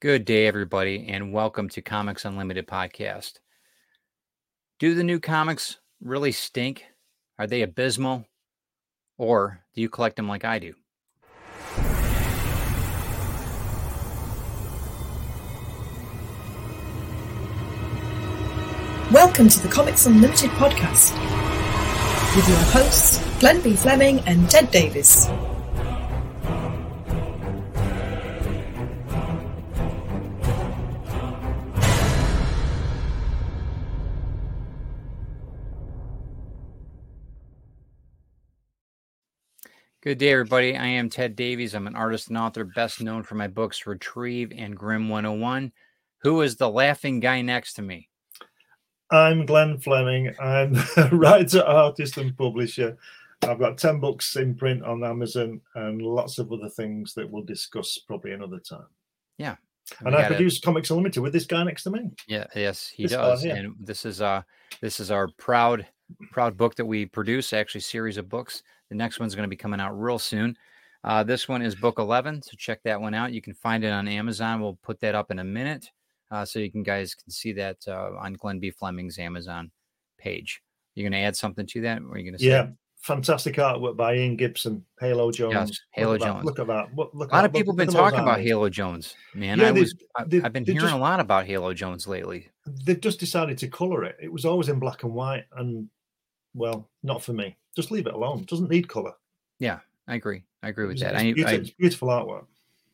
Good day, everybody, and welcome to Comics Unlimited podcast. Do the new comics really stink? Are they abysmal? Or do you collect them like I do? Welcome to the Comics Unlimited podcast with your hosts, Glenn B. Fleming and Ted Davis. Good day, everybody. I am Ted Davies. I'm an artist and author, best known for my books Retrieve and Grim 101. Who is the laughing guy next to me? I'm Glenn Fleming. I'm a writer, artist, and publisher. I've got 10 books in print on Amazon and lots of other things that we'll discuss probably another time. Yeah. And I produce Comics Unlimited with this guy next to me. Yeah, yes, he this does. And this is uh this is our proud proud book that we produce, actually series of books the next one's going to be coming out real soon. Uh, this one is book 11, so check that one out. You can find it on Amazon. We'll put that up in a minute, uh, so you can guys can see that uh, on Glenn B. Fleming's Amazon page. You're going to add something to that, or are you going to? Yeah, fantastic artwork by Ian Gibson, Halo Jones. Yes, Halo look Jones. Look at that. Look, look a lot of people have been talking about Halo Jones. Man, yeah, I was they, I've been hearing just, a lot about Halo Jones lately. They've just decided to color it. It was always in black and white, and well, not for me. Just leave it alone. It doesn't need color. Yeah, I agree. I agree with it's, that. It's, I, beautiful, I, it's beautiful artwork.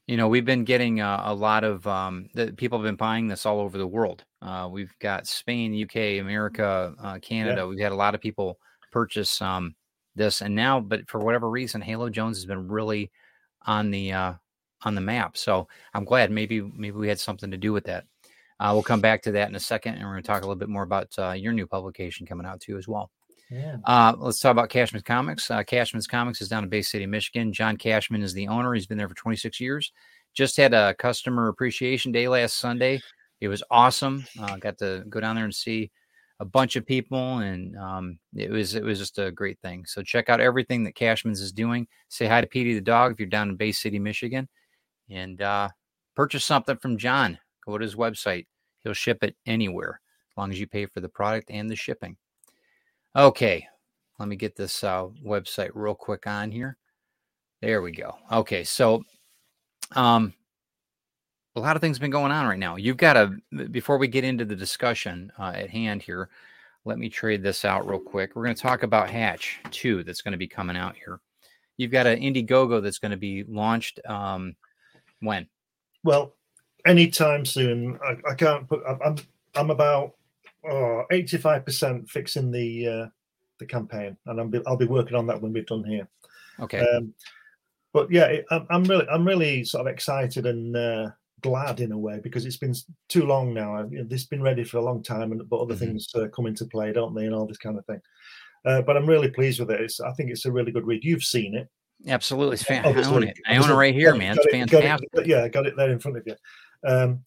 You know, we've been getting uh, a lot of um, the people have been buying this all over the world. Uh, we've got Spain, UK, America, uh, Canada. Yeah. We've had a lot of people purchase um, this, and now, but for whatever reason, Halo Jones has been really on the uh, on the map. So I'm glad. Maybe maybe we had something to do with that. Uh, we'll come back to that in a second, and we're going to talk a little bit more about uh, your new publication coming out too as well. Yeah. Uh, let's talk about Cashman's Comics. Uh, Cashman's Comics is down in Bay City, Michigan. John Cashman is the owner. He's been there for 26 years. Just had a customer appreciation day last Sunday. It was awesome. Uh, got to go down there and see a bunch of people, and um, it was it was just a great thing. So check out everything that Cashman's is doing. Say hi to Petey the dog if you're down in Bay City, Michigan, and uh, purchase something from John. Go to his website. He'll ship it anywhere as long as you pay for the product and the shipping. Okay, let me get this uh, website real quick on here. There we go. Okay, so um, a lot of things been going on right now. You've got to before we get into the discussion uh, at hand here. Let me trade this out real quick. We're going to talk about Hatch Two that's going to be coming out here. You've got an Indiegogo that's going to be launched um, when? Well, anytime soon. I, I can't put. I'm I'm about oh, 85% fixing the uh, the campaign, and I'll be, I'll be working on that when we're done here. Okay. Um, but yeah, it, I'm, I'm really I'm really sort of excited and uh, glad in a way because it's been too long now. I, you know, this has been ready for a long time, and but other mm-hmm. things uh, come into play, don't they, and all this kind of thing. Uh, but I'm really pleased with it. It's, I think it's a really good read. You've seen it. Absolutely, it's fan- I own it. I own it right here, man. It's it, fantastic. It, yeah, got it there in front of you. Um,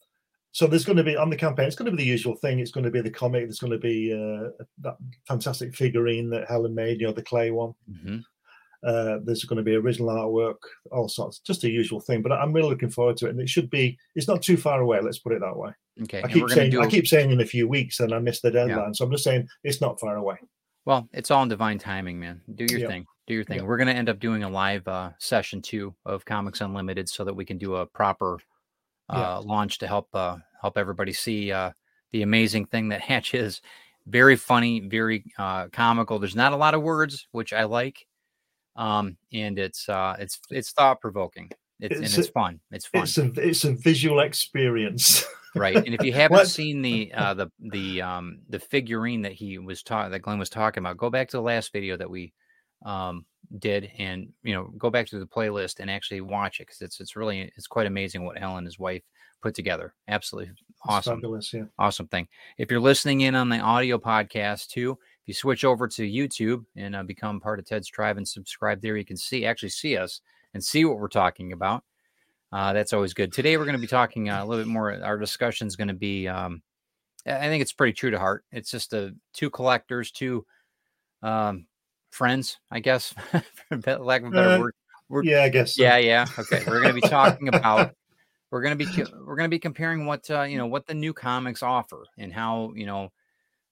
so there's going to be on the campaign. It's going to be the usual thing. It's going to be the comic. There's going to be uh, that fantastic figurine that Helen made, you know, the clay one. Mm-hmm. Uh, there's going to be original artwork, all sorts, just a usual thing. But I'm really looking forward to it, and it should be. It's not too far away. Let's put it that way. Okay. I keep saying. Do... I keep saying in a few weeks, and I missed the deadline. Yeah. So I'm just saying it's not far away. Well, it's all in divine timing, man. Do your yeah. thing. Do your thing. Yeah. We're going to end up doing a live uh, session too of Comics Unlimited, so that we can do a proper uh, launch to help uh, help everybody see uh, the amazing thing that Hatch is. Very funny, very uh, comical. There's not a lot of words, which I like, um, and it's uh, it's it's thought provoking. It's, it's, and it's a, fun. It's fun. It's a it's a visual experience, right? And if you haven't seen the uh, the the um, the figurine that he was talking that Glenn was talking about, go back to the last video that we um, did, and you know go back to the playlist and actually watch it because it's it's really it's quite amazing what Helen, his wife, put together. Absolutely awesome. fabulous, yeah. Awesome thing. If you're listening in on the audio podcast too, if you switch over to YouTube and uh, become part of Ted's tribe and subscribe there, you can see actually see us and see what we're talking about. Uh, that's always good. Today we're going to be talking uh, a little bit more. Our discussion is going to be. Um, I think it's pretty true to heart. It's just a two collectors, two um, friends, I guess, for lack of a better uh, word. We're, yeah, I guess. So. Yeah, yeah. Okay, we're going to be talking about we're gonna be we're gonna be comparing what uh, you know what the new comics offer and how you know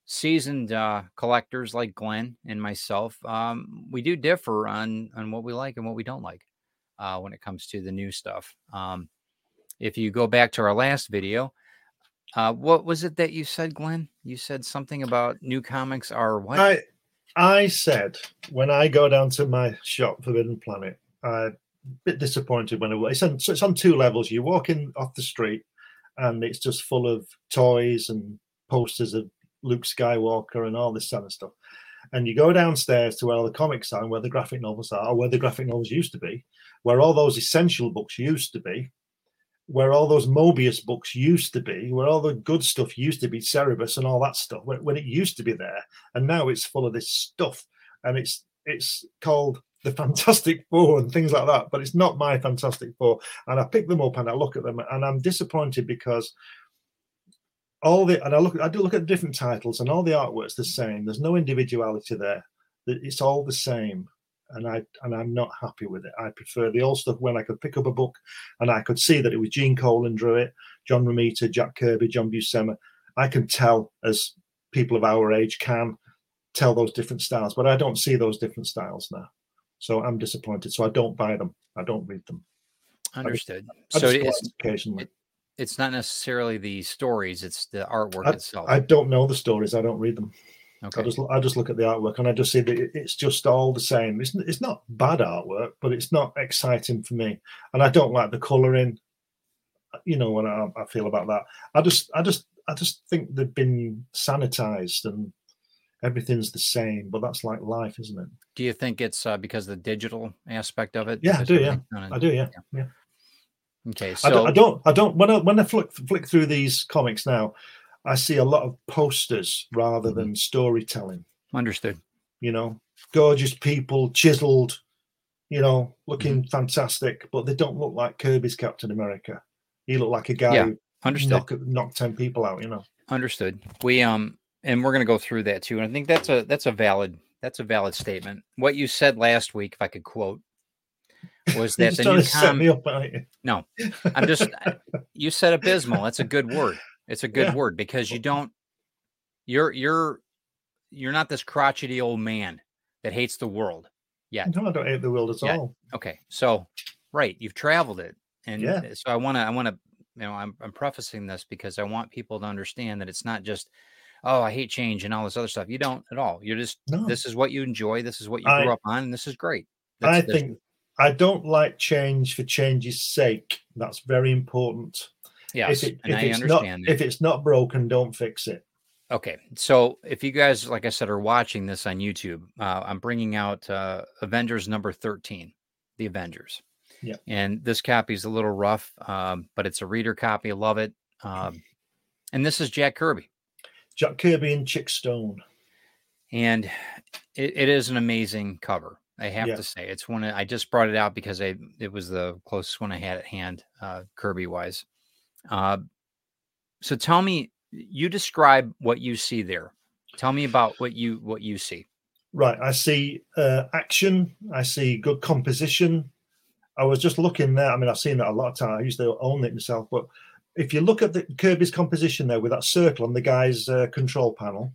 seasoned uh, collectors like Glenn and myself, um, we do differ on on what we like and what we don't like uh, when it comes to the new stuff. Um, if you go back to our last video, uh, what was it that you said, Glenn? You said something about new comics are what? I I said when I go down to my shop, Forbidden Planet, I'm a bit disappointed when it, it's on so it's on two levels. You walk in off the street, and it's just full of toys and posters of Luke Skywalker and all this kind of stuff. And you go downstairs to where all the comics are and where the graphic novels are, or where the graphic novels used to be, where all those essential books used to be, where all those Moebius books used to be, where all the good stuff used to be, Cerebus and all that stuff, when, when it used to be there, and now it's full of this stuff, and it's it's called the Fantastic Four and things like that, but it's not my Fantastic Four. And I pick them up and I look at them, and I'm disappointed because all the and I look I do look at different titles and all the artwork's the same. There's no individuality there. It's all the same. And I and I'm not happy with it. I prefer the old stuff when I could pick up a book and I could see that it was Gene Colan drew it, John Romita, Jack Kirby, John Buscema. I can tell as people of our age can tell those different styles, but I don't see those different styles now. So I'm disappointed. So I don't buy them. I don't read them. Understood. I just, I so it's occasionally. It, it's not necessarily the stories; it's the artwork I, itself. I don't know the stories. I don't read them. Okay. I just I just look at the artwork and I just see that it's just all the same. It's it's not bad artwork, but it's not exciting for me. And I don't like the coloring. You know what I, I feel about that. I just I just I just think they've been sanitized and everything's the same. But that's like life, isn't it? Do you think it's uh, because the digital aspect of it? Yeah, I do. Yeah, I do. Yeah, yeah. yeah. Okay, so I don't, I don't, I don't. When I when I flick flick through these comics now, I see a lot of posters rather Mm-hmm. than storytelling. understood. You know, gorgeous people, chiseled, you know, looking Mm-hmm. fantastic, but they don't look like Kirby's Captain America. He looked like a guy Yeah, who Understood. knock knock ten people out. You know. Understood. We um and we're gonna go through that too. And I think that's a that's a valid that's a valid statement. What you said last week, if I could quote, was that the new com me up? No, I'm just you said abysmal. That's a good word. It's a good Yeah. word because you don't you're you're you're not this crotchety old man that hates the world yet. No, I don't hate the world at Yeah. all. Okay. So right, you've traveled it. And Yeah. Uh, so I wanna I wanna you know, I'm I'm prefacing this because I want people to understand that it's not just oh, I hate change and all this other stuff. You don't at all. You're just No, this is what you enjoy, this is what you I- grew up on, and this is great. I That's- there's- think I don't like change for change's sake. That's very important. Yes, if it, and I it's not understand if it's not broken, don't fix it. Okay, so if you guys, like I said, are watching this on YouTube, uh, I'm bringing out uh, Avengers number 13, The Avengers. Yeah. And this copy is a little rough, um, but it's a reader copy. I love it. Um, and this is Jack Kirby. Jack Kirby and Chic Stone. And it, it is an amazing cover. I have Yeah. to say, it's one I just brought it out because I it was the closest one I had at hand, uh, Kirby wise. Uh, so tell me, you describe what you see there. Tell me about what you what you see. Right. I see uh, action. I see good composition. I was just looking there. I mean, I've seen that a lot of times. I used to own it myself. But if you look at the Kirby's composition there with that circle on the guy's uh, control panel,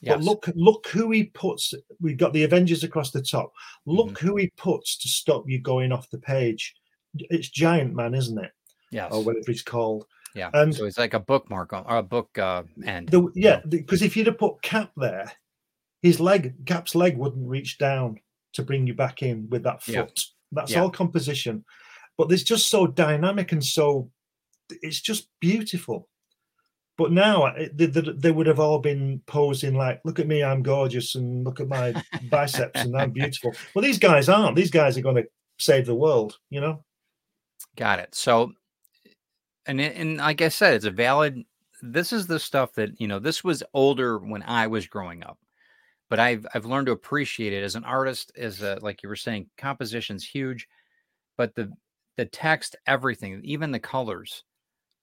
Yes. but look, look who he puts. We've got the Avengers across the top. Look Mm-hmm. who he puts to stop you going off the page. It's Giant Man, isn't it? Yes. Or whatever he's called. yeah. and- so it's like a bookmark on, or a book uh, end. The, yeah, because if you'd have put Cap there, his leg, Cap's leg wouldn't reach down to bring you back in with that foot. Yeah. That's Yeah. all composition, but it's just so dynamic and so it's just beautiful. But now they, they, they would have all been posing like, "Look at me, I'm gorgeous," and "Look at my biceps, and I'm beautiful." Well, these guys aren't. These guys are going to save the world, you know. Got it. So, and it- and like I said, it's a valid. This is the stuff that you know. This was older when I was growing up, but I've I've learned to appreciate it as an artist. As a, like you were saying, composition's huge, but the the text, everything, even the colors,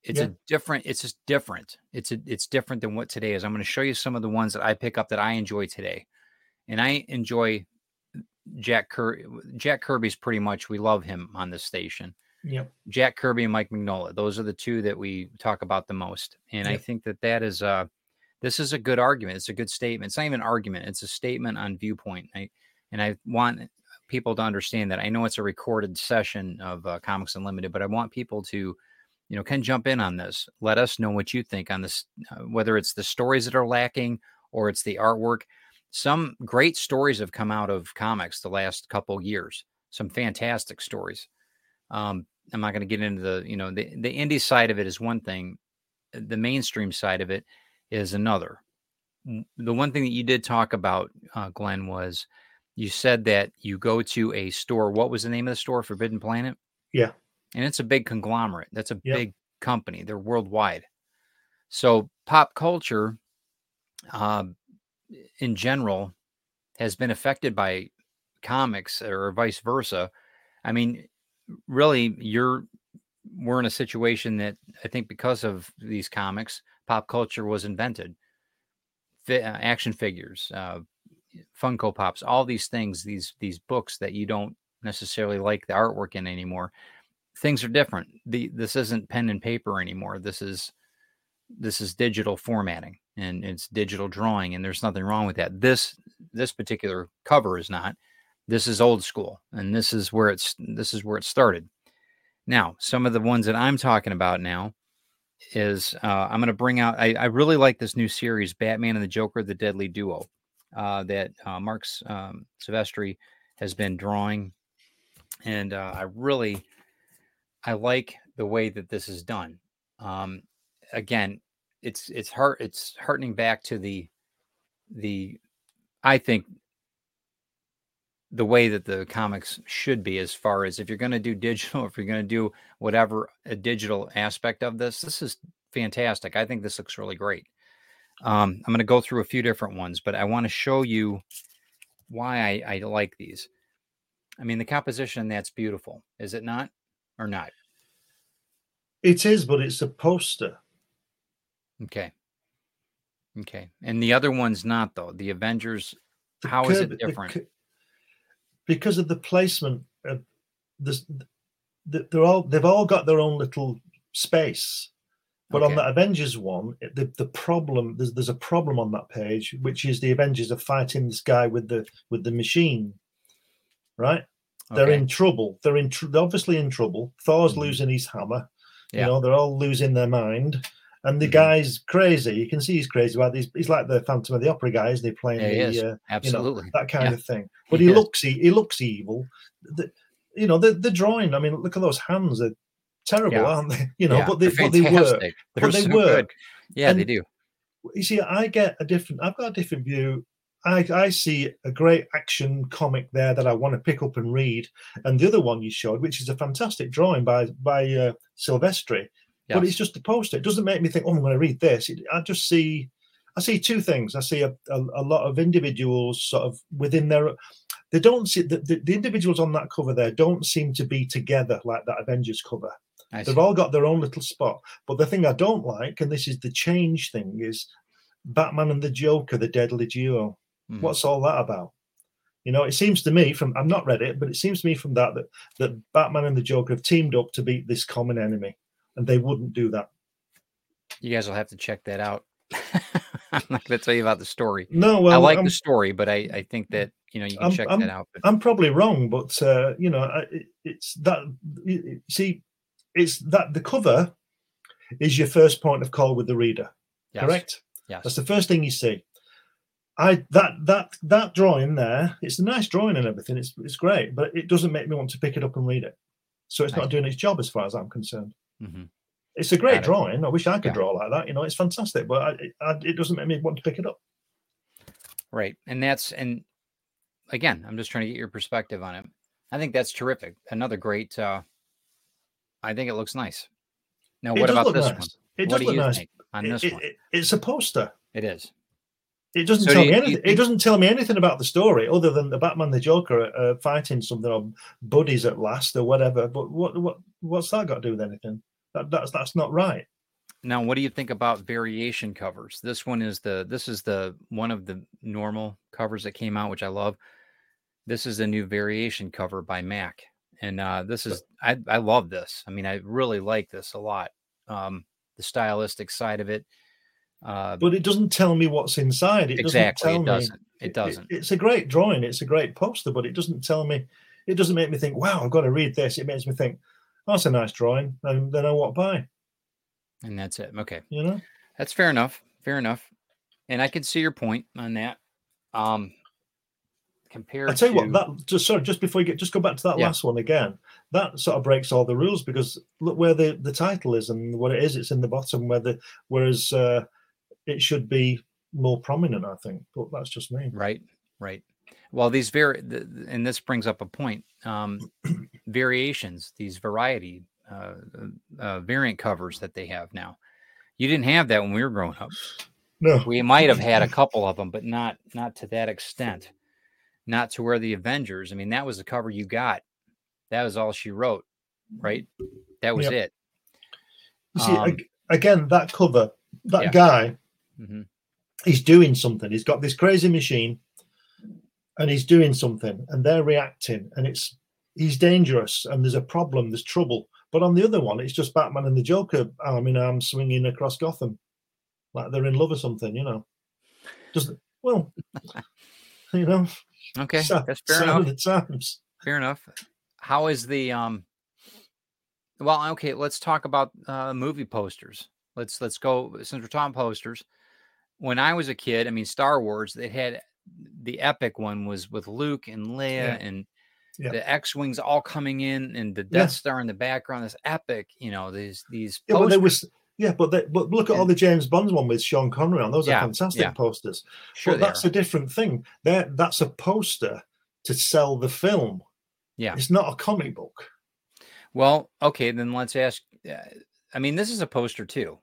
it's Yeah. a different. It's just different. It's a, it's different than what today is. I'm going to show you some of the ones that I pick up that I enjoy today, and I enjoy Jack Kirby. Jack Kirby's pretty much we love him on this station. Yep. Jack Kirby and Mike Mignola. Those are the two that we talk about the most. And I think that that is uh this is a good argument. It's a good statement. It's not even an argument. It's a statement on viewpoint. I, and I want people to understand that. I know it's a recorded session of uh, Comics Unlimited, but I want people to, you know, can jump in on this. Let us know what you think on this, uh, whether it's the stories that are lacking or it's the artwork. Some great stories have come out of comics the last couple years. Some fantastic stories. Um, I'm not going to get into the, you know, the the indie side of it is one thing. The mainstream side of it is another. The one thing that you did talk about, uh, Glenn, was you said that you go to a store. What was the name of the store? Forbidden Planet. Yeah. and it's a big conglomerate. That's a Yep. big company. They're worldwide. So pop culture, um, in general, has been affected by comics or vice versa. I mean, really, you're we're in a situation that I think because of these comics, pop culture was invented. Fi- uh, action figures, uh, Funko Pops, all these things, these these books that you don't necessarily like the artwork in anymore. Things are different. The this isn't pen and paper anymore. This is this is digital formatting and it's digital drawing, and there's nothing wrong with that. This this particular cover is not. This is old school, and this is where it's this is where it started. Now, some of the ones that I'm talking about now is uh, I'm going to bring out. I, I really like this new series, Batman and the Joker: The Deadly Duo, uh, that uh, Marc's um, Silvestri has been drawing, and uh, I really I like the way that this is done. Um, again, it's it's heart it's heartening back to the the I think the way that the comics should be as far as if you're going to do digital if you're going to do whatever a digital aspect of this this is fantastic. I think this looks really great. Um, i'm going to go through a few different ones but i want to show you why I, I like these. I mean the composition that's beautiful. Is it not or not? It is, but it's a poster. okay. Okay. And the other one's not though. The avengers The How is it the different? cu- because of the placement of this, they're all they've all got their own little space. But on Okay. that Avengers one, the, the problem there's there's a problem on that page, which is the Avengers are fighting this guy with the with the machine, right? They're in trouble. They're in tr- they're obviously in trouble. Thor's Mhm. losing his hammer. Yeah. You know, they're all losing their mind. And the Mhm. guy's crazy. You can see he's crazy. Well, he's, he's like the Phantom of the Opera guy, isn't he? Playing Yeah, he the uh, absolutely that kind Yeah. of thing. But He he, looks he, he looks evil. The, you know, the the drawing. I mean, look at those hands. They're terrible, Yeah. aren't they? You know, Yeah, but they but they work. They're But they so work. good. Yeah, they do. You see, I get a different. I've got a different view. I, I see a great action comic there that I want to pick up and read, and the other one you showed, which is a fantastic drawing by by uh, Silvestri, but it's just the poster. It doesn't make me think, oh, I'm going to read this. It, I just see, I see two things. I see a, a, a lot of individuals sort of within their. They don't see the, the, the individuals on that cover there don't seem to be together like that Avengers cover. They've all got their own little spot. But the thing I don't like, and this is the change thing, is Batman and the Joker, the deadly duo. Mhm. What's all that about? You know, it seems to me from I've not read it, but it seems to me from that that that Batman and the Joker have teamed up to beat this common enemy, and they wouldn't do that. You guys will have to check that out. I'm not going to tell you about the story. No, well, I like I'm, the story, but I, I think that you know you can I'm- check I'm- that out. But I'm probably wrong, but uh, you know, I- it, it's that. you See, it's that the cover is your first point of call with the reader. yes, Correct. Yes. That's the first thing you see. I that that that drawing there, it's a nice drawing and everything. It's it's great, but it doesn't make me want to pick it up and read it. So it's not doing its job as far as I'm concerned. Mhm. It's a great drawing. I wish I could Yeah. draw like that. You know, it's fantastic, but I, it, I, it doesn't make me want to pick it up. Right. And that's and again, I'm just trying to get your perspective on it. I think that's terrific. Another great uh I think it looks nice. Now It what about this nice. one? It what does do look you nice. think on It- this it- one? it's a poster. It is. It doesn't So tell do me you- you anything. It doesn't tell me anything about the story other than the Batman, the Joker are uh, fighting something or buddies at last or whatever. But what what what's that got to do with anything? That, that's that's not right. Now, what do you think about variation covers? This one is the this is the one of the normal covers that came out, which I love. This is a new variation cover by Mac, And uh, this is I I love this. I mean, I really like this a lot. Um, the stylistic side of it. Uh, but it doesn't tell me what's inside. It exactly, doesn't it tell doesn't. me. It doesn't. It, it's a great drawing. It's a great poster, but it doesn't tell me. It doesn't make me think, "Wow, I've got to read this." It makes me think, "That's a nice drawing," and then I walk by. and that's it. Okay, You know. that's fair enough. Fair enough. And I can see your point on that. Um, compared I tell you to what, that just sorry, just before you get, just go back to that Yeah. last one again. That sort of breaks all the rules because look where the the title is and what it is. It's in the bottom where the whereas uh, it should be more prominent. I think, but that's just me. Right, right. Well, these th- and this brings up a point. Um, variations, these variety uh, uh, variant covers that they have now. You didn't have that when we were growing up. No, We might have had a couple of them, but not not to that extent. Not to where the Avengers. I mean, that was the cover you got. That was all she wrote, right? That was Yep. it. you see Um, ag- again that cover. That yeah. guy, Mhm. he's doing something. He's got this crazy machine, and he's doing something, and they're reacting, and it's he's dangerous, and there's a problem, there's trouble. But on the other one, it's just Batman and the Joker arm in arm swinging across Gotham, like they're in love or something. You know, just well, you know, Okay, sa- that's fair enough. times. Fair enough. How is the um? Well, okay. Let's talk about uh, movie posters. Let's let's go since we're talking posters. When I was a kid, I mean, Star Wars. They had the epic one was with Luke and Leia Yeah. and Yeah. the X wings all coming in and the Death Yeah. Star in the background. This epic, you know, these these Yeah, but posters. was yeah, but they, but look at all the James Bond one with Sean Connery on. Those are fantastic posters. sure, but that's are. a different thing. There, that's a poster to sell the film. Yeah. it's not a comic book. Well, okay, then let's ask. Uh, I mean, this is a poster too.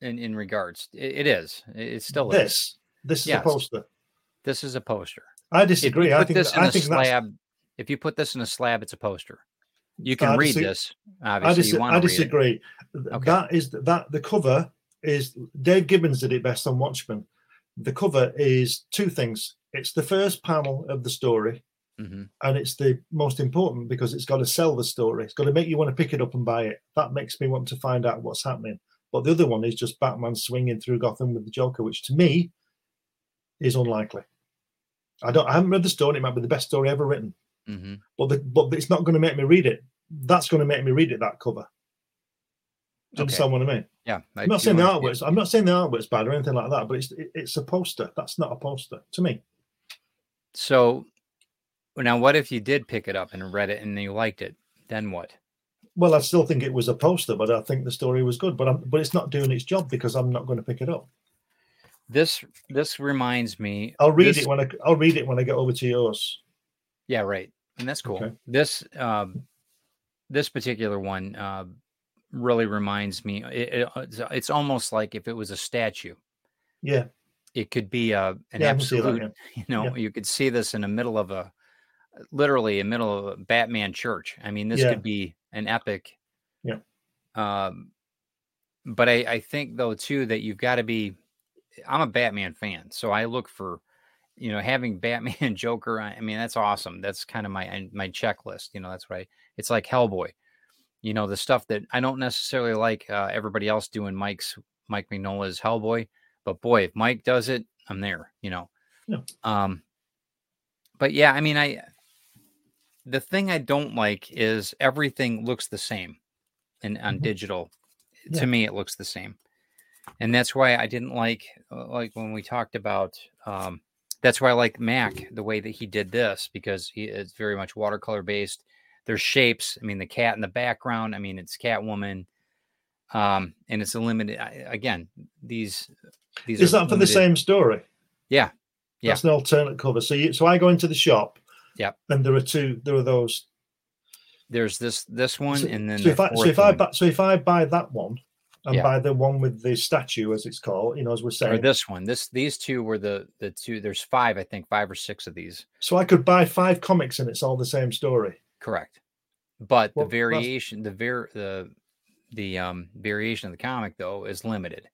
In in regards, it, it is. It, still is. This, this is Yes. a poster. This is a poster. I disagree. I think this that- in I a think that's if you put this in a slab, it's a poster. You I can read disagree- this. I, Obviously, dis- you I read disagree. Okay. That is that the cover is Dave Gibbons did it best on Watchmen. The cover is two things. It's the first panel of the story, Mhm. and it's the most important because it's got to sell the story. It's got to make you want to pick it up and buy it. That makes me want to find out what's happening. But the other one is just Batman swinging through Gotham with the Joker, which to me is unlikely. I don't. I haven't read the story. It might be the best story ever written, Mhm. but the, but it's not going to make me read it. That's going to make me read it. That cover. Do you Okay. understand what I mean? Yeah, I I'm not saying the artwork's. I'm not saying the artwork's bad or anything like that, but it's it, it's a poster. That's not a poster to me. So now, what if you did pick it up and read it and you liked it? Then what? Well, I still think it was a poster, but I think the story was good. But I'm, but it's not doing its job because I'm not going to pick it up. This this reminds me. I'll read this- it when I I'll read it when I get over to yours. Yeah, right. And that's cool. Okay. This um this particular one uh really reminds me it, it- it's, almost like if it was a statue. Yeah, It could be a an yeah, that. absolute, Yeah. you know, Yeah. you could see this in the middle of a literally in the middle of a Batman church. I mean, this could be an epic. Yeah. Um but I, I think though too that you've got to be I'm a Batman fan, so I look for you know having Batman and Joker. I, I mean that's awesome. That's kind of my my checklist. You know that's right. It's like Hellboy. You know the stuff that I don't necessarily like uh, everybody else doing. Mike's Mike Mignola's Hellboy, but boy, if Mike does it, I'm there. You know. Yeah. Um. But yeah, I mean, I the thing I don't like is everything looks the same, and on Mhm. digital, Yeah. to me it looks the same and that's why I didn't like uh, like when we talked about um that's why I like Mac the way that he did this because he is very much watercolor based. There's shapes. I mean, the cat in the background. I mean, it's Catwoman, um, and it's a limited. Again, these these Is that for the same story? Yeah. Yeah. That's an alternate cover. So you, so I go into the shop. Yeah. And there are two. There are those. There's this this one, so, and then so if I so if I one. buy, so if I buy that one and Yeah. buy the one with the statue as it's called, you know, as we're saying, or this one. This these two were the the two. There's five, I think, five or six of these. so I could buy five comics and it's all the same story. Correct. But Well, the that's- variation, the var the the um variation of the comic though is limited.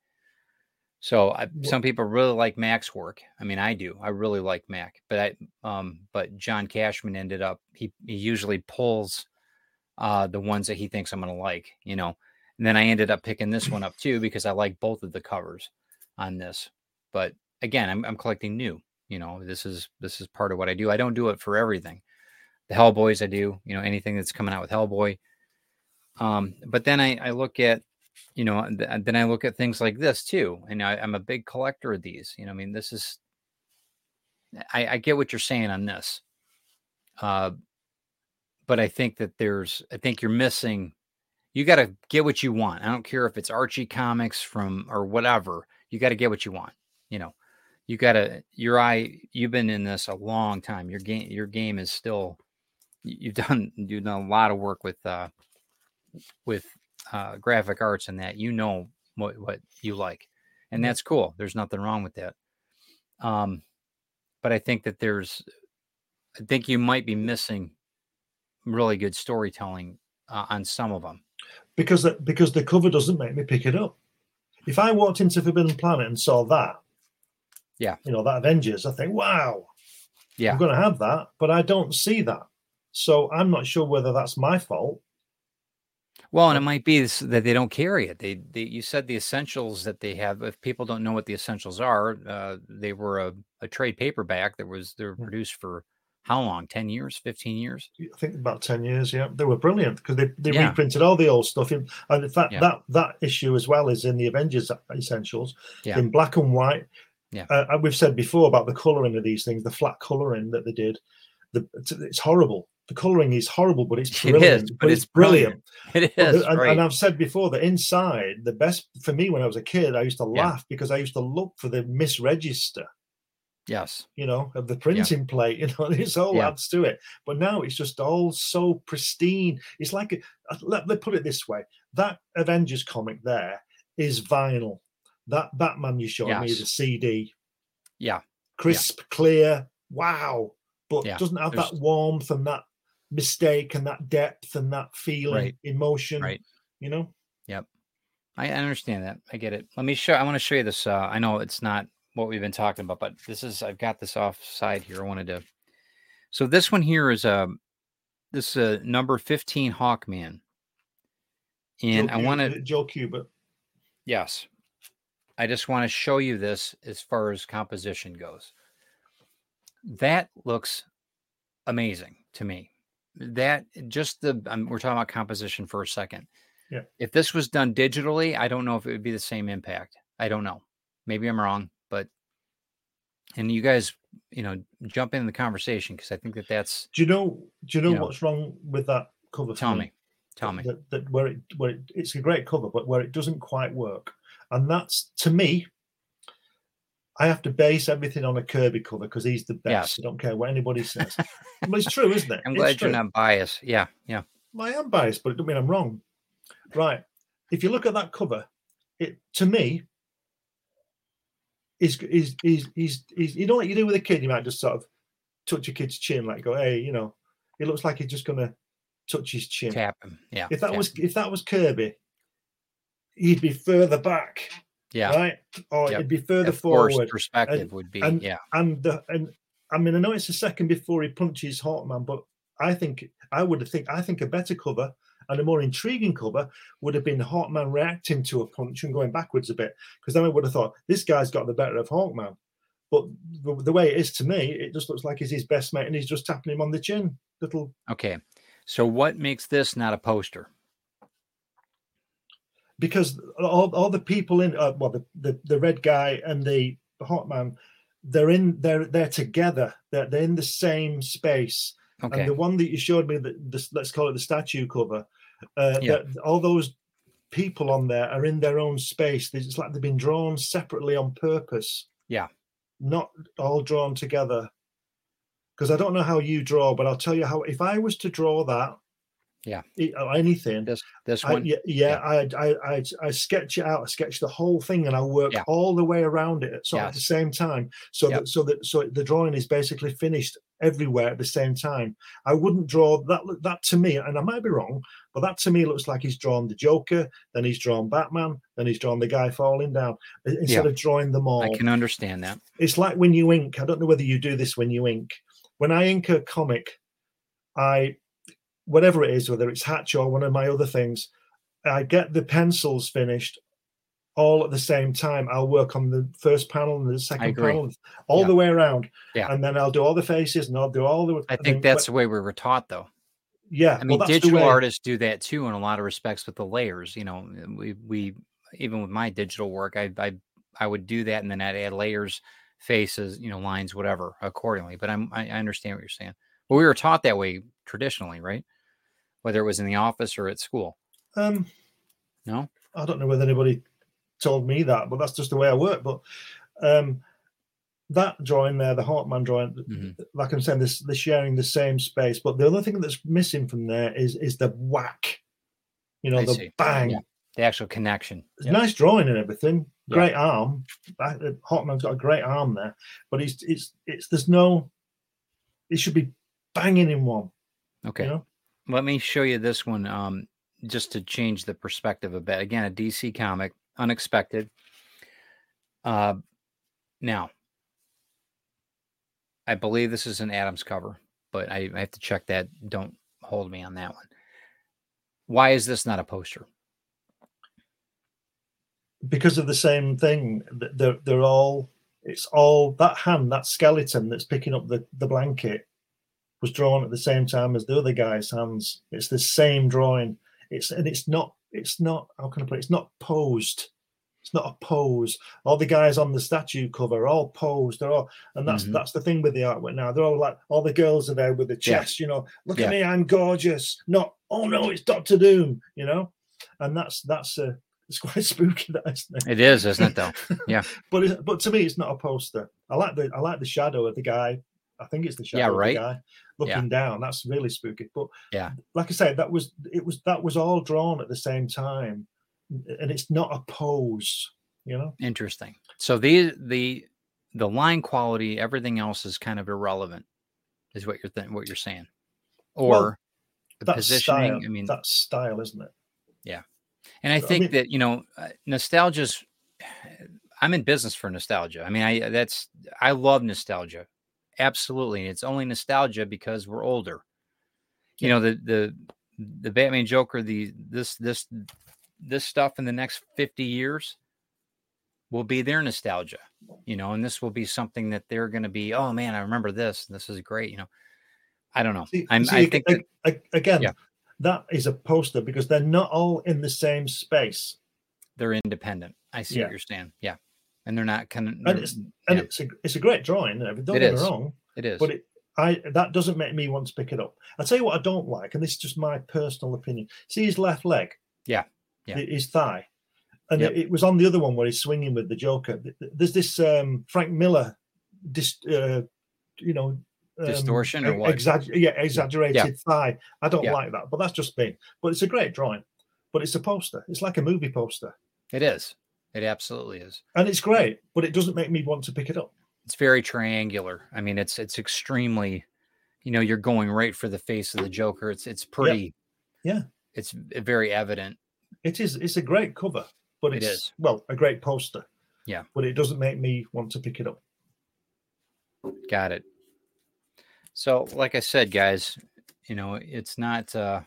So I, some people really like Mac's work. I mean, I do. I really like Mac, but I um, but John Cashman ended up he he usually pulls uh the ones that he thinks I'm gonna like, you know. And then I ended up picking this one up too because I like both of the covers on this. But again, I'm I'm collecting new. You know, this is this is part of what I do. I don't do it for everything. The Hellboys I do, you know, anything that's coming out with Hellboy. Um, but then I, I look at you know, th- then I look at things like this too, and I, am a big collector of these. You know, I mean, this is, I, I get what you're saying on this, uh, but I think that there's, I think you're missing. You got to get what you want. I don't care if it's Archie comics from or whatever. You got to get what you want. You know, you got to your eye. You've been in this a long time. Your game, your game is still. You've done you've done a lot of work with uh, with uh, graphic arts and that you know what what you like, and that's cool. There's nothing wrong with that. Um, but I think that there's, I think you might be missing really good storytelling uh, on some of them because the, because the cover doesn't make me pick it up. If I walked into Forbidden Planet and saw that, yeah, you know that Avengers, I think, wow, yeah, I'm going to have that, but I don't see that. So I'm not sure whether that's my fault well, and it might be that they don't carry it. They, they, you said the essentials that they have. If people don't know what the essentials are, uh, they were a, a, trade paperback that was they were hmm. produced for how long? Ten years? Fifteen years? I think about ten years. Yeah, they were brilliant because they, they yeah. reprinted all the old stuff. In, and in fact, yeah. that that issue as well is in the Avengers Essentials yeah. in black and white. Yeah, uh, we've said before about the coloring of these things, the flat coloring that they did. The, it's horrible the coloring is horrible, but it's brilliant. It is, but, but it's brilliant. brilliant. It is, and, right. and, I've said before that inside the best for me when I was a kid, I used to laugh yeah. because I used to look for the misregister. Yes, you know, of the printing yeah. plate. You know, this all yeah. adds to it. But now it's just all so pristine. It's like a, uh, let me put it this way: that Avengers comic there is vinyl. That Batman you showed yes. me is a CD. Yeah, crisp, clear. Wow, but doesn't have There's... that warmth and that mistake and that depth and that feeling, right. emotion. Right. You know. Yep. I understand that. I get it. Let me show. I want to show you this. Uh, I know it's not what we've been talking about, but this is. I've got this off side here. I wanted to. So this one here is a. Uh, this uh, number fifteen Hawkman. And Joe I want to Joe Kubert. Yes. I just want to show you this as far as composition goes. That looks amazing to me that just the um, we're talking about composition for a second. Yeah. If this was done digitally, I don't know if it would be the same impact. I don't know. Maybe I'm wrong, and you guys, you know, jump in the conversation because I think that that's. Do you know? Do you know, you know what's wrong with that cover? Tell me. Tell me. That, that where it where it, it's a great cover, but where it doesn't quite work, and that's to me I have to base everything on a Kirby cover because he's the best. Yes. I don't care what anybody says. but it's true, isn't it? I'm glad you're not biased. Yeah, yeah. I am biased, but it doesn't mean I'm wrong. Right. If you look at that cover, it to me is is is is is you know what you do with a kid, you might just sort of touch a kid's chin, like go, hey, you know, it looks like he's just gonna touch his chin. Tap him. Yeah. If that was if that was Kirby, he'd be further back yeah. Right. Or yep. it'd be further forward. Perspective and, would be. And, yeah. And the and I mean I know it's a second before he punches Hawkman, but I think I would think I think a better cover and a more intriguing cover would have been Hawkman reacting to a punch and going backwards a bit. Because then I would have thought this guy's got the better of Hawkman. But the, the way it is to me, it just looks like he's his best mate and he's just tapping him on the chin. Little. Okay. So what makes this not a poster? because all, all the people in uh, well the, the, the red guy and the Hawkman they're in they're they're together they're, they're in the same space okay. and the one that you showed me the let's call it the statue cover uh yeah. all those people on there are in their own space. It's like they've been drawn separately on purpose. Yeah. Not all drawn together. Because i don't know how you draw but i'll tell you how if i was to draw that Yeah. or oh, anything. This this I, one. yeah, yeah, I, I, I, I sketch it out. I sketch the whole thing, and I work Yeah. all the way around it at, sort of at the same time, so Yep. that so that so the drawing is basically finished everywhere at the same time. I wouldn't draw that. That to me, and I might be wrong, but that to me looks like he's drawn the Joker, then he's drawn Batman, then he's drawn the guy falling down. Instead of drawing them all, I can understand that. it's like when you ink. I don't know whether you do this when you ink. When I ink a comic, I whatever it is, whether it's Hatch or one of my other things, I get the pencils finished all at the same time. I'll work on the first panel and the second panel, all Yeah. the way around. Yeah. And then I'll do all the faces and I'll do all the. I think then- that's the way we were taught, though. yeah. I mean, the digital artists do that too in a lot of respects with the layers. You know, we we even with my digital work, I I I would do that and then I'd add layers, faces, you know, lines, whatever, accordingly. But I'm I, I understand what you're saying. Well, we were taught that way traditionally, right? Whether it was in the office or at school. Um, No? I don't know whether anybody told me that, but that's just the way I work. But um, that drawing there, the Hawkman drawing, Mhm. like I'm saying, this they're sharing the same space. But the other thing that's missing from there is is the whack, you know, I the see. bang. Yeah. The actual connection. It's Yep. nice drawing and everything. Yeah. Great arm. That- uh, Hawkman's got a great arm there, but it's it's it's there's no. It should be banging in one. Okay. You know? Let me show you this one um, just to change the perspective a bit. Again, a DC comic, unexpected. Uh, now, I believe this is an Adams cover, but I, I have to check that. Don't hold me on that one. Why is this not a poster? because of the same thing. They're they're all. It's all that hand, that skeleton that's picking up the the blanket, was drawn at the same time as the other guy's hands. It's the same drawing. It's and it's not. It's not. How can I put it? It's not posed. It's not a pose. All the guys on the statue cover are all posed. They're all, and that's Mhm. that's the thing with the artwork now. They're all like all the girls are there with the Yeah. chest. You know, look Yeah. at me, I'm gorgeous. Not, oh no, it's Doctor Doom. You know, and that's that's uh, it's quite spooky, that isn't it? It is, isn't it? Though. Yeah. but it, but to me, it's not a poster. I like the I like the shadow of the guy. I think it's the shadow Yeah, right. guy looking down. That's really spooky. But Yeah. like I said, that was it was that was all drawn at the same time, and it's not a pose. You know, Interesting. So the the the line quality, everything else is kind of irrelevant, is what you're th- what you're saying, or Well, the positioning. style. I mean, that's style, isn't it? Yeah, and I I think mean- that you know, uh, nostalgia's. I'm in business for nostalgia. I mean, I that's I love nostalgia, absolutely. And it's only nostalgia because we're older. You know, the the the Batman Joker, the this this this stuff in the next 50 years will be their nostalgia. You know, and this will be something that they're going to be. Oh man, I remember this. This is great. You know, I don't know. See- I'm. see, I think that, again, Yeah. that is a poster because they're not all in the same space, they're independent. I see Yeah. what you're saying. Yeah, and they're not kind of. and it's and Yeah. it's a it's a great drawing. and everything, Don't It get is. me wrong. It is. but it, I that doesn't make me want to pick it up. I tell you what I don't like, and this is just my personal opinion. See his left leg, Yeah, yeah. his thigh, and Yep. it, it was on the other one where he's swinging with the Joker. Th- th- There's this um, Frank Miller, dis, uh, you know, um, Distortion or what? exagger- yeah, exaggerated thigh. I don't Yeah. like that, but that's just me. But it's a great drawing. But it's a poster. It's like a movie poster, It is. It absolutely is. and it's great. But it doesn't make me want to pick it up. It's very triangular. I mean, it's it's extremely, you know, you're going right for the face of the Joker. It's it's pretty. Yeah. It's very evident. It is. It's a great cover, but It it's well a great poster. Yeah. But it doesn't make me want to pick it up. Got it. So, like I said, guys, you know, it's not. uh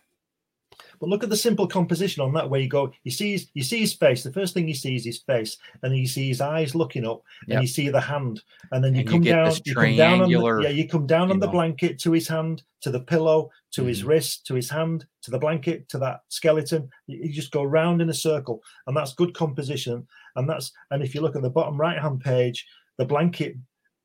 But look at the simple composition on that. Where you go, you see his, you see his face. The first thing you see is his face, and you see his eyes looking up, and Yep. you see the hand, and then you And you come get down. You come down on the, yeah, you come down you on the blanket to his hand, to the pillow, to his Mhm. wrist, to his hand, to the blanket, to that skeleton. You, you just go round in a circle, and that's good composition. And that's and if you look at the bottom right hand page, the blanket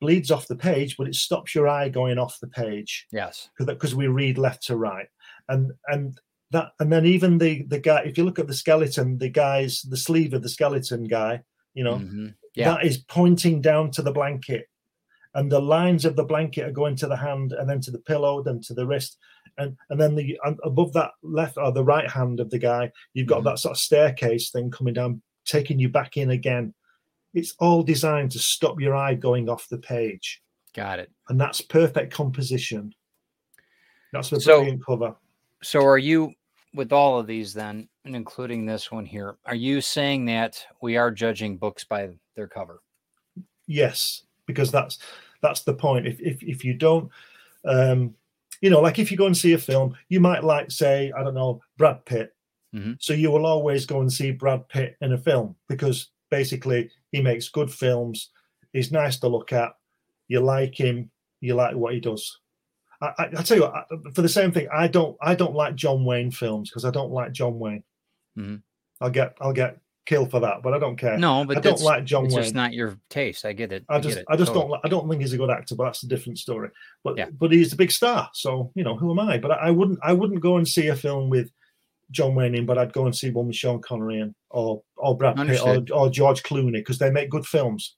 bleeds off the page, but it stops your eye going off the page Yes. because we read left to right and and that and then even the the guy if you look at the skeleton the guy's the sleeve of the skeleton guy you know Mhm. Yeah. that is pointing down to the blanket and the lines of the blanket are going to the hand and then to the pillow, then to the wrist, and and then the and above that left or the right hand of the guy, you've got Mhm. that sort of staircase thing coming down, taking you back in again. It's all designed to stop your eye going off the page, Got it. and that's perfect composition. That's a So- brilliant cover. So are you with all of these then, and including this one here, are you saying that we are judging books by their cover? Yes, because that's that's the point. If if if you don't, um, you know, like if you go and see a film, you might like say, I don't know, Brad Pitt. Mhm. So you will always go and see Brad Pitt in a film because basically he makes good films. He's nice to look at. You like him. You like what he does. I, I, I tell you what, I- for the same thing, I don't I don't like John Wayne films because I don't like John Wayne. Mhm. I'll get I'll get killed for that, but I don't care. No, but I don't like John it's Wayne. It's not your taste. I get it. I get just, it, I just totally. don't, I don't think he's a good actor, but that's a different story. But, Yeah. but he's a big star, so you know who am I? But I, I wouldn't, I wouldn't go and see a film with John Wayne in, but I'd go and see one with Sean Connery in, or or Brad Pitt, or, or George Clooney, because they make good films.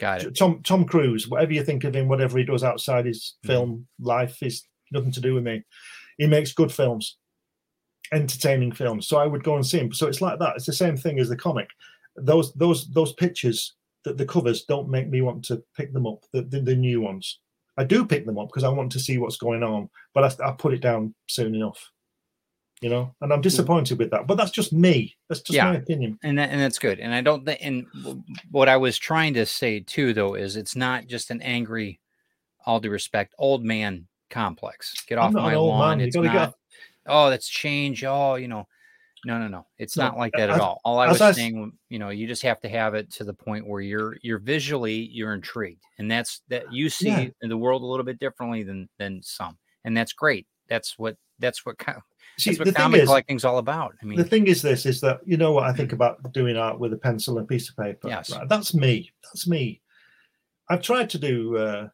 Got it. Tom Tom Cruise, whatever you think of him, whatever he does outside his Mhm. film life is nothing to do with me. He makes good films, entertaining films. So I would go and see him. So it's like that. It's the same thing as the comic. Those those those pictures that the covers don't make me want to pick them up. The the, the new ones. I do pick them up because I want to see what's going on, but I, I put it down soon enough. You know, and I'm mm-hmm. disappointed with that. But that's just me. That's just Yeah. my opinion. and that, and that's good. And I don't think. And what I was trying to say too, though, is it's not just an angry, all due respect, old man complex. Get off my lawn. man. You not. get Oh, that's change. Oh, you know, no, no, no. It's No, not like that at all. All I was I saying, you know, you just have to have it to the point where you're you're visually you're intrigued, and that's that you see Yeah. the world a little bit differently than than some, and that's great. That's what that's what See, that's the what comic is, collecting's all about. I mean, the thing is this is that you know what I think about doing art with a pencil and a piece of paper. Yes. right? That's me. That's me. I've tried to do uh,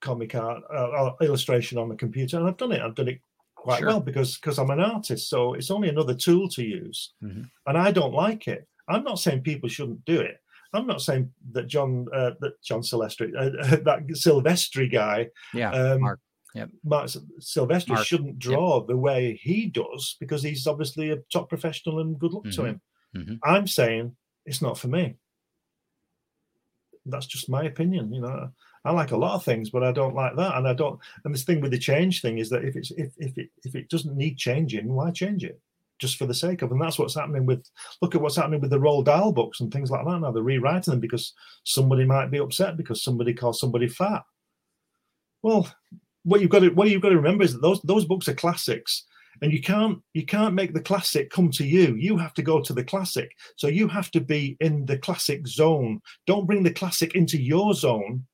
comic art uh, illustration on the computer, and I've done it. I've done it quite Sure. well because because I'm an artist. So it's only another tool to use, Mhm. and I don't like it. I'm not saying people shouldn't do it. I'm not saying that John uh, that John Silvestri uh, that Silvestri guy yeah, um, Mark. Yep. Mark S- Silvestri Mark, shouldn't draw the way he does because he's obviously a top professional and good luck to Mhm. him. Mhm. I'm saying it's not for me. That's just my opinion. You know, I like a lot of things, but I don't like that, and I don't. And this thing with the change thing is that if it's if if it if it doesn't need changing, why change it? Just for the sake of, and that's what's happening with. Look at what's happening with the Roald Dahl books and things like that. Now they're rewriting them because somebody might be upset because somebody called somebody fat. Well, what you've got to what you've got to remember is that those those books are classics, and you can't you can't make the classic come to you. You have to go to the classic. So you have to be in the classic zone. Don't bring the classic into your zone.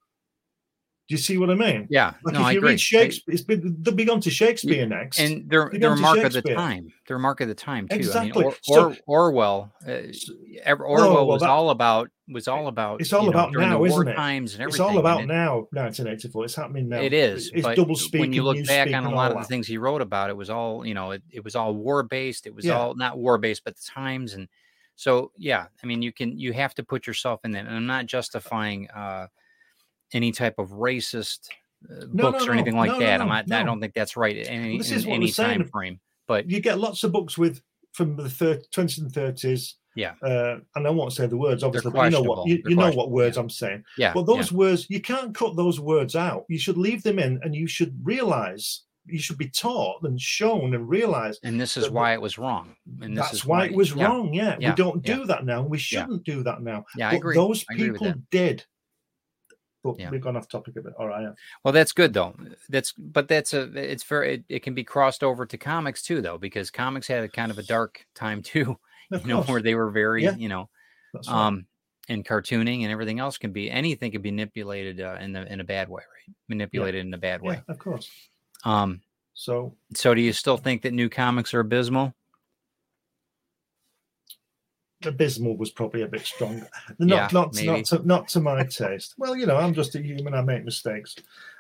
Do you see what I mean? Yeah, Like no, if I you read Shakespeare, it's been, they'll be on to Shakespeare next. and they're they're a mark of the time. They're a mark of the time too. Exactly. I mean, or, So- or, Orwell, uh, Orwell well, was that- all about was all about. it's all you know, about now, isn't it? times and everything. it's all about it- now, 1984. It's happening now. It is, It's double speak. when you look back on a lot of the things he wrote about, it was all you know. It, it was all war based. It was Yeah. all not war based, but the times and so yeah. I mean, you can you have to put yourself in that, and I'm not justifying uh, any type of racist uh, No, books no, or anything no, like that. I'm not. I don't think that's right in any, this in any saying. time frame. But you get lots of books with from the thir- 20s and 30s. Yeah. Uh, and I won't say the words, obviously, but you know what you, you know what words yeah. I'm saying. yeah, But yeah. those words, you can't cut those words out. You should leave them in, and you should realize. You should be taught and shown and realize and this is why it was wrong. And this that's is why it was yeah, wrong. Yeah, yeah, we don't yeah. do that now. We shouldn't do that now. Yeah, I but agree. Those I agree with people that. did. But Yeah. we've gone off topic a bit. All right. yeah. Well, that's good though. That's but that's a it's very it, it can be crossed over to comics too though because comics had a kind of a dark time too. You know where they were very Yeah. you know right. um and cartooning and everything else can be anything can be manipulated uh, in the in a bad way right manipulated in a bad way. yeah, of course. Um. So So do you still think that new comics are abysmal? Abysmal was probably a bit stronger. Not Yeah, not maybe. not to, not to my taste. Well, you know, I'm just a human. I make mistakes,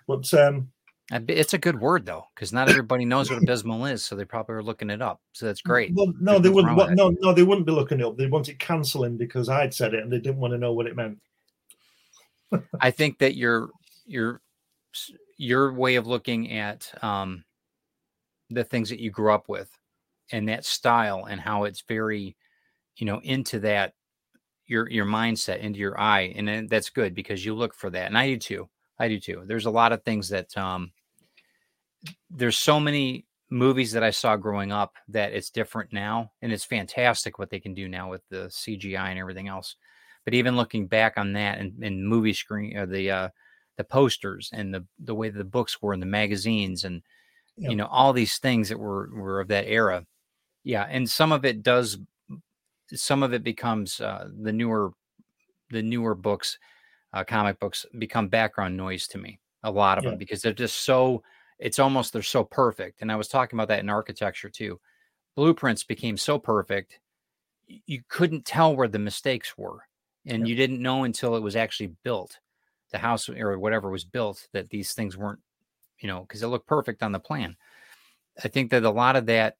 but um, It's a good word though because not everybody knows what abysmal is, so they probably are looking it up. So that's great. Well, no, There's they wouldn't. no, no, they wouldn't be looking it up. They wanted cancelling because I'd said it, and they didn't want to know what it meant. I think that you're your your way of looking at um, the things that you grew up with and that style and how it's very you know into that your your mindset into your eye and that's good because you look for that and i do too i do too there's a lot of things that um there's so many movies that i saw growing up that it's different now and it's fantastic what they can do now with the cgi and everything else but even looking back on that and, and movie screen or uh, the uh the posters and the the way the books were in the magazines and yep. you know all these things that were were of that era yeah and some of it does some of it becomes uh, the newer the newer books uh, comic books become background noise to me a lot of yeah. them because they're just so it's almost they're so perfect and i was talking about that in architecture too blueprints became so perfect you couldn't tell where the mistakes were and yeah. you didn't know until it was actually built the house or whatever was built that these things weren't you know because it looked perfect on the plan i think that a lot of that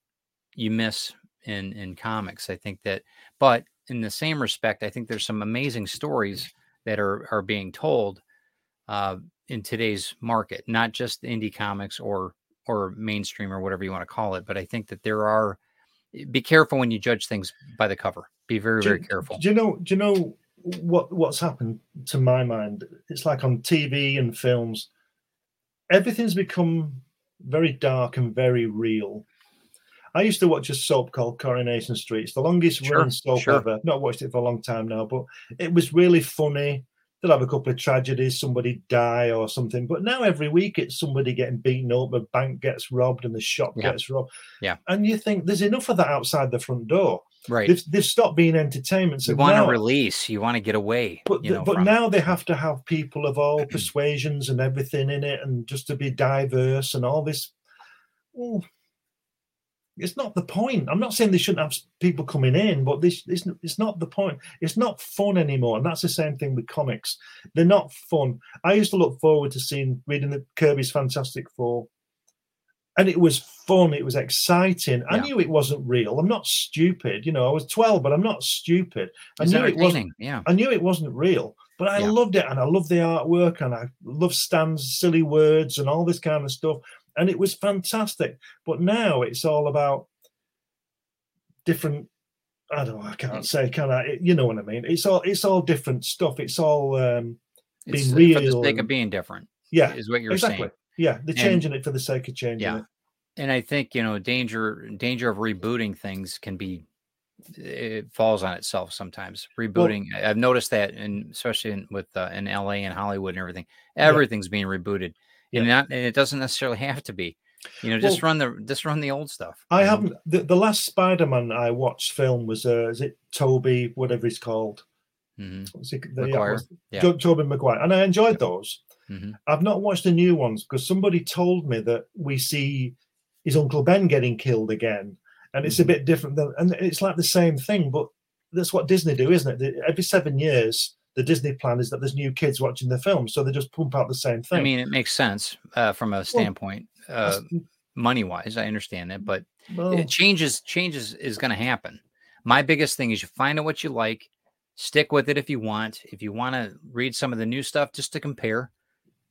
you miss in in comics. I think that, but in the same respect, I think there's some amazing stories that are are being told uh, in today's market, not just indie comics or or mainstream or whatever you want to call it. But I think that there are. Be careful when you judge things by the cover. Be very do, very careful. Do you know? Do you know what what's happened to my mind? It's like on TV and films, everything's become very dark and very real I used to watch a soap called Coronation Street. It's the longest sure, running soap sure. ever. Not watched it for a long time now, but it was really funny. They'll have a couple of tragedies, somebody die or something. But now every week it's somebody getting beaten up, a bank gets robbed, and the shop yeah. gets robbed. Yeah. And you think there's enough of that outside the front door. Right. They've, they've stopped being entertainment. So you want to release, you want to get away. But, you know, but now they have to have people of all persuasions and everything in it, and just to be diverse and all this. Oh, it's not the point. I'm not saying they shouldn't have people coming in, but this it's, it's not the point. It's not fun anymore, and that's the same thing with comics. They're not fun. I used to look forward to seeing reading the Kirby's Fantastic Four, and it was fun. It was exciting. I knew it wasn't real. I'm not stupid. You know, I was 12, but I'm not stupid. I it's knew it wasn't. Yeah, I knew it wasn't real. But I yeah. loved it, and I loved the artwork, and I love Stan's silly words and all this kind of stuff and it was fantastic. But now it's all about different. I don't. know, I can't say. Can I? You know what I mean? It's all. It's all different stuff. It's all um, being it's real. For the sake of being different. Yeah, is what you're exactly. saying. Yeah, they're changing and, it for the sake of changing yeah. it. And I think you know danger danger of rebooting things can be it falls on itself sometimes. Rebooting, well, I've noticed that, and especially in, with uh, in LA and Hollywood and everything, everything's yeah. being rebooted yeah. and not and it doesn't necessarily have to be you know just well, run the just run the old stuff i haven't the, the last spider-man i watched film was uh is it toby whatever he's called mm-hmm. the, yeah. Maguire and i enjoyed yeah. those mm-hmm. i've not watched the new ones because somebody told me that we see his uncle ben getting killed again and it's mm-hmm. a bit different than and it's like the same thing but that's what disney do isn't it every seven years the Disney plan is that there's new kids watching the film, so they just pump out the same thing. I mean, it makes sense uh, from a standpoint, well, uh, money wise. I understand that, but well, it changes changes is going to happen. My biggest thing is you find out what you like, stick with it if you want. If you want to read some of the new stuff just to compare,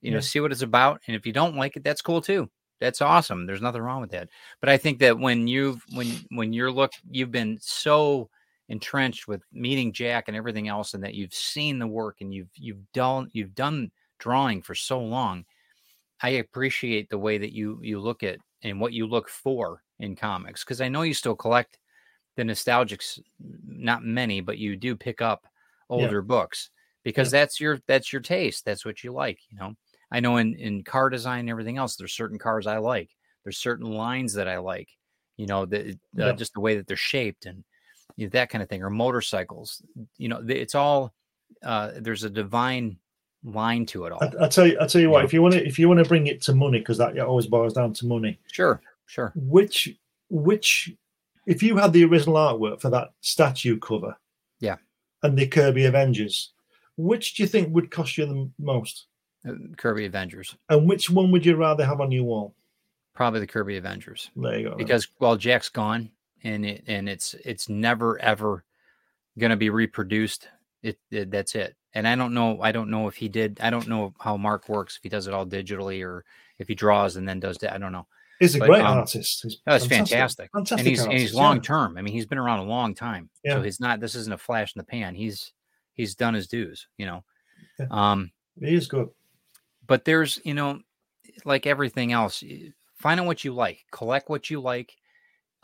you know, see what it's about, and if you don't like it, that's cool too. That's awesome. There's nothing wrong with that. But I think that when you've when when you're look, you've been so entrenched with meeting Jack and everything else, and that you've seen the work and you've you've done you've done drawing for so long, I appreciate the way that you you look at and what you look for in comics because I know you still collect the nostalgics, not many, but you do pick up older yeah. books because yeah. that's your that's your taste. That's what you like, you know. I know in in car design and everything else, there's certain cars I like. There's certain lines that I like, you know, that uh, yeah. just the way that they're shaped and you know, that kind of thing, or motorcycles. You know, it's all uh, there's a divine line to it all. I, will tell you, I tell you what. If you want to, if you want to bring it to money, because that always boils down to money. Sure, sure. Which, which, if you had the original artwork for that statue cover, yeah, and the Kirby Avengers, which do you think would cost you the most? Uh, Kirby Avengers. And which one would you rather have on your wall? Probably the Kirby Avengers. There you go. Because while Jack's gone, and it and it's it's never ever going to be reproduced. It, it, that's it. and I don't know. I don't know if he did. I don't know how Mark works. If he does it all digitally or if he draws and then does that. I don't know. He's a But, great um, artist. He's That's fantastic. fantastic. Fantastic and he's and he's long term. I mean, he's been around a long time. Yeah. So he's not. This isn't a flash in the pan. He's he's done his dues. You know. Yeah. Um, He is good. but there's you know, like everything else, find out what you like, collect what you like.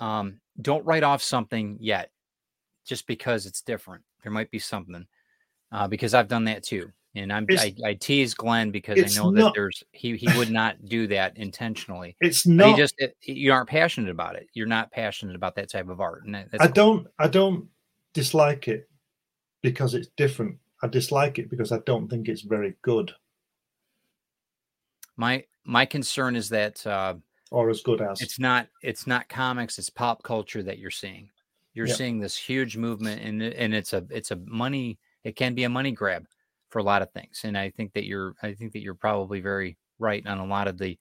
Um, don't write off something yet, just because it's different. There might be something. Uh, because I've done that too. And I'm I, I tease Glenn because I know that there's he he would not do that intentionally. It's But not. he just it, you aren't passionate about it. You're not passionate about that type of art. And that- that's I cool. don't. I don't dislike it because it's different. I dislike it because I don't think it's very good my my concern is that uh, or as good as. it's not it's not comics. It's pop culture that you're seeing. You're Yeah. seeing this huge movement, and and it's a it's a money. It can be a money grab for a lot of things. And I think that you're I think that you're probably very right on a lot of the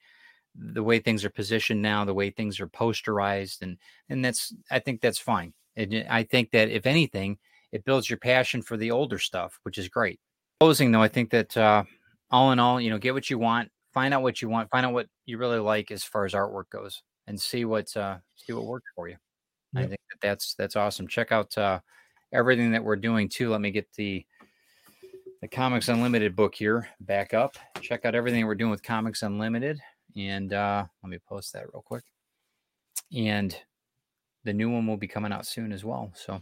the way things are positioned now, the way things are posterized, and and that's I think that's fine. And I think that if anything, it builds your passion for the older stuff, which is great. Closing though, I think that uh, all in all, you know, get what you want, find out what you want, find out what you really like as far as artwork goes, and see what uh, see what works for you. I think that that's that's awesome. Check out uh, everything that we're doing too. Let me get the the Comics Unlimited book here back up. Check out everything we're doing with Comics Unlimited, and uh, let me post that real quick. And the new one will be coming out soon as well. So,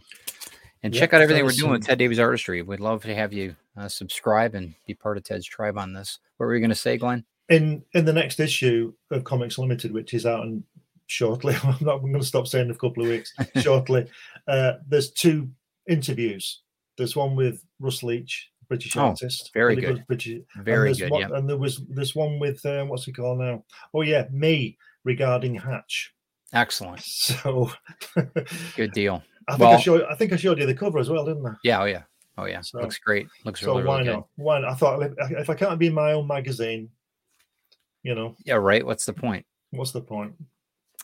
and Yep, check out everything we're doing with. Ted Davies Artistry. We'd love to have you uh, subscribe and be part of Ted's tribe on this. What were you going to say, Glenn? In in the next issue of Comics Limited, which is out in shortly. I'm not. I'm going to stop saying in a couple of weeks. Shortly, uh, there's two interviews. There's one with Russ Leach, British Oh, artist, very really good. British, and Very good. one- Yeah. And there was this one with uh, what's he called now? Oh yeah, me regarding Hatch. Excellent. So Good deal. I think I Well- showed. I think I showed you the cover as well, didn't I? Yeah. Oh, yeah. Oh, yeah. So- Looks great. Looks So really, why really good. not? Why not? I thought if I can't be in my own magazine, you know, Yeah. Right. What's the point? what's the point?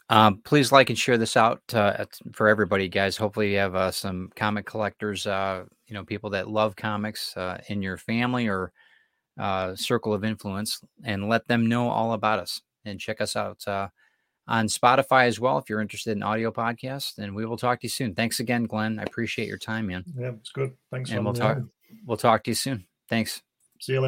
Um, please like and share this out uh, for everybody, guys. Hopefully, you have uh, some comic collectors, uh, you know, people that love comics uh, in your family or uh, circle of influence, and let them know all about us. And check us out uh, on Spotify as well if you're interested in audio podcasts. And we will talk to you soon. Thanks again, Glenn. I appreciate your time, man. Yeah, it's good. Thanks. And we'll talk-. We'll talk to you soon. Thanks. See you later.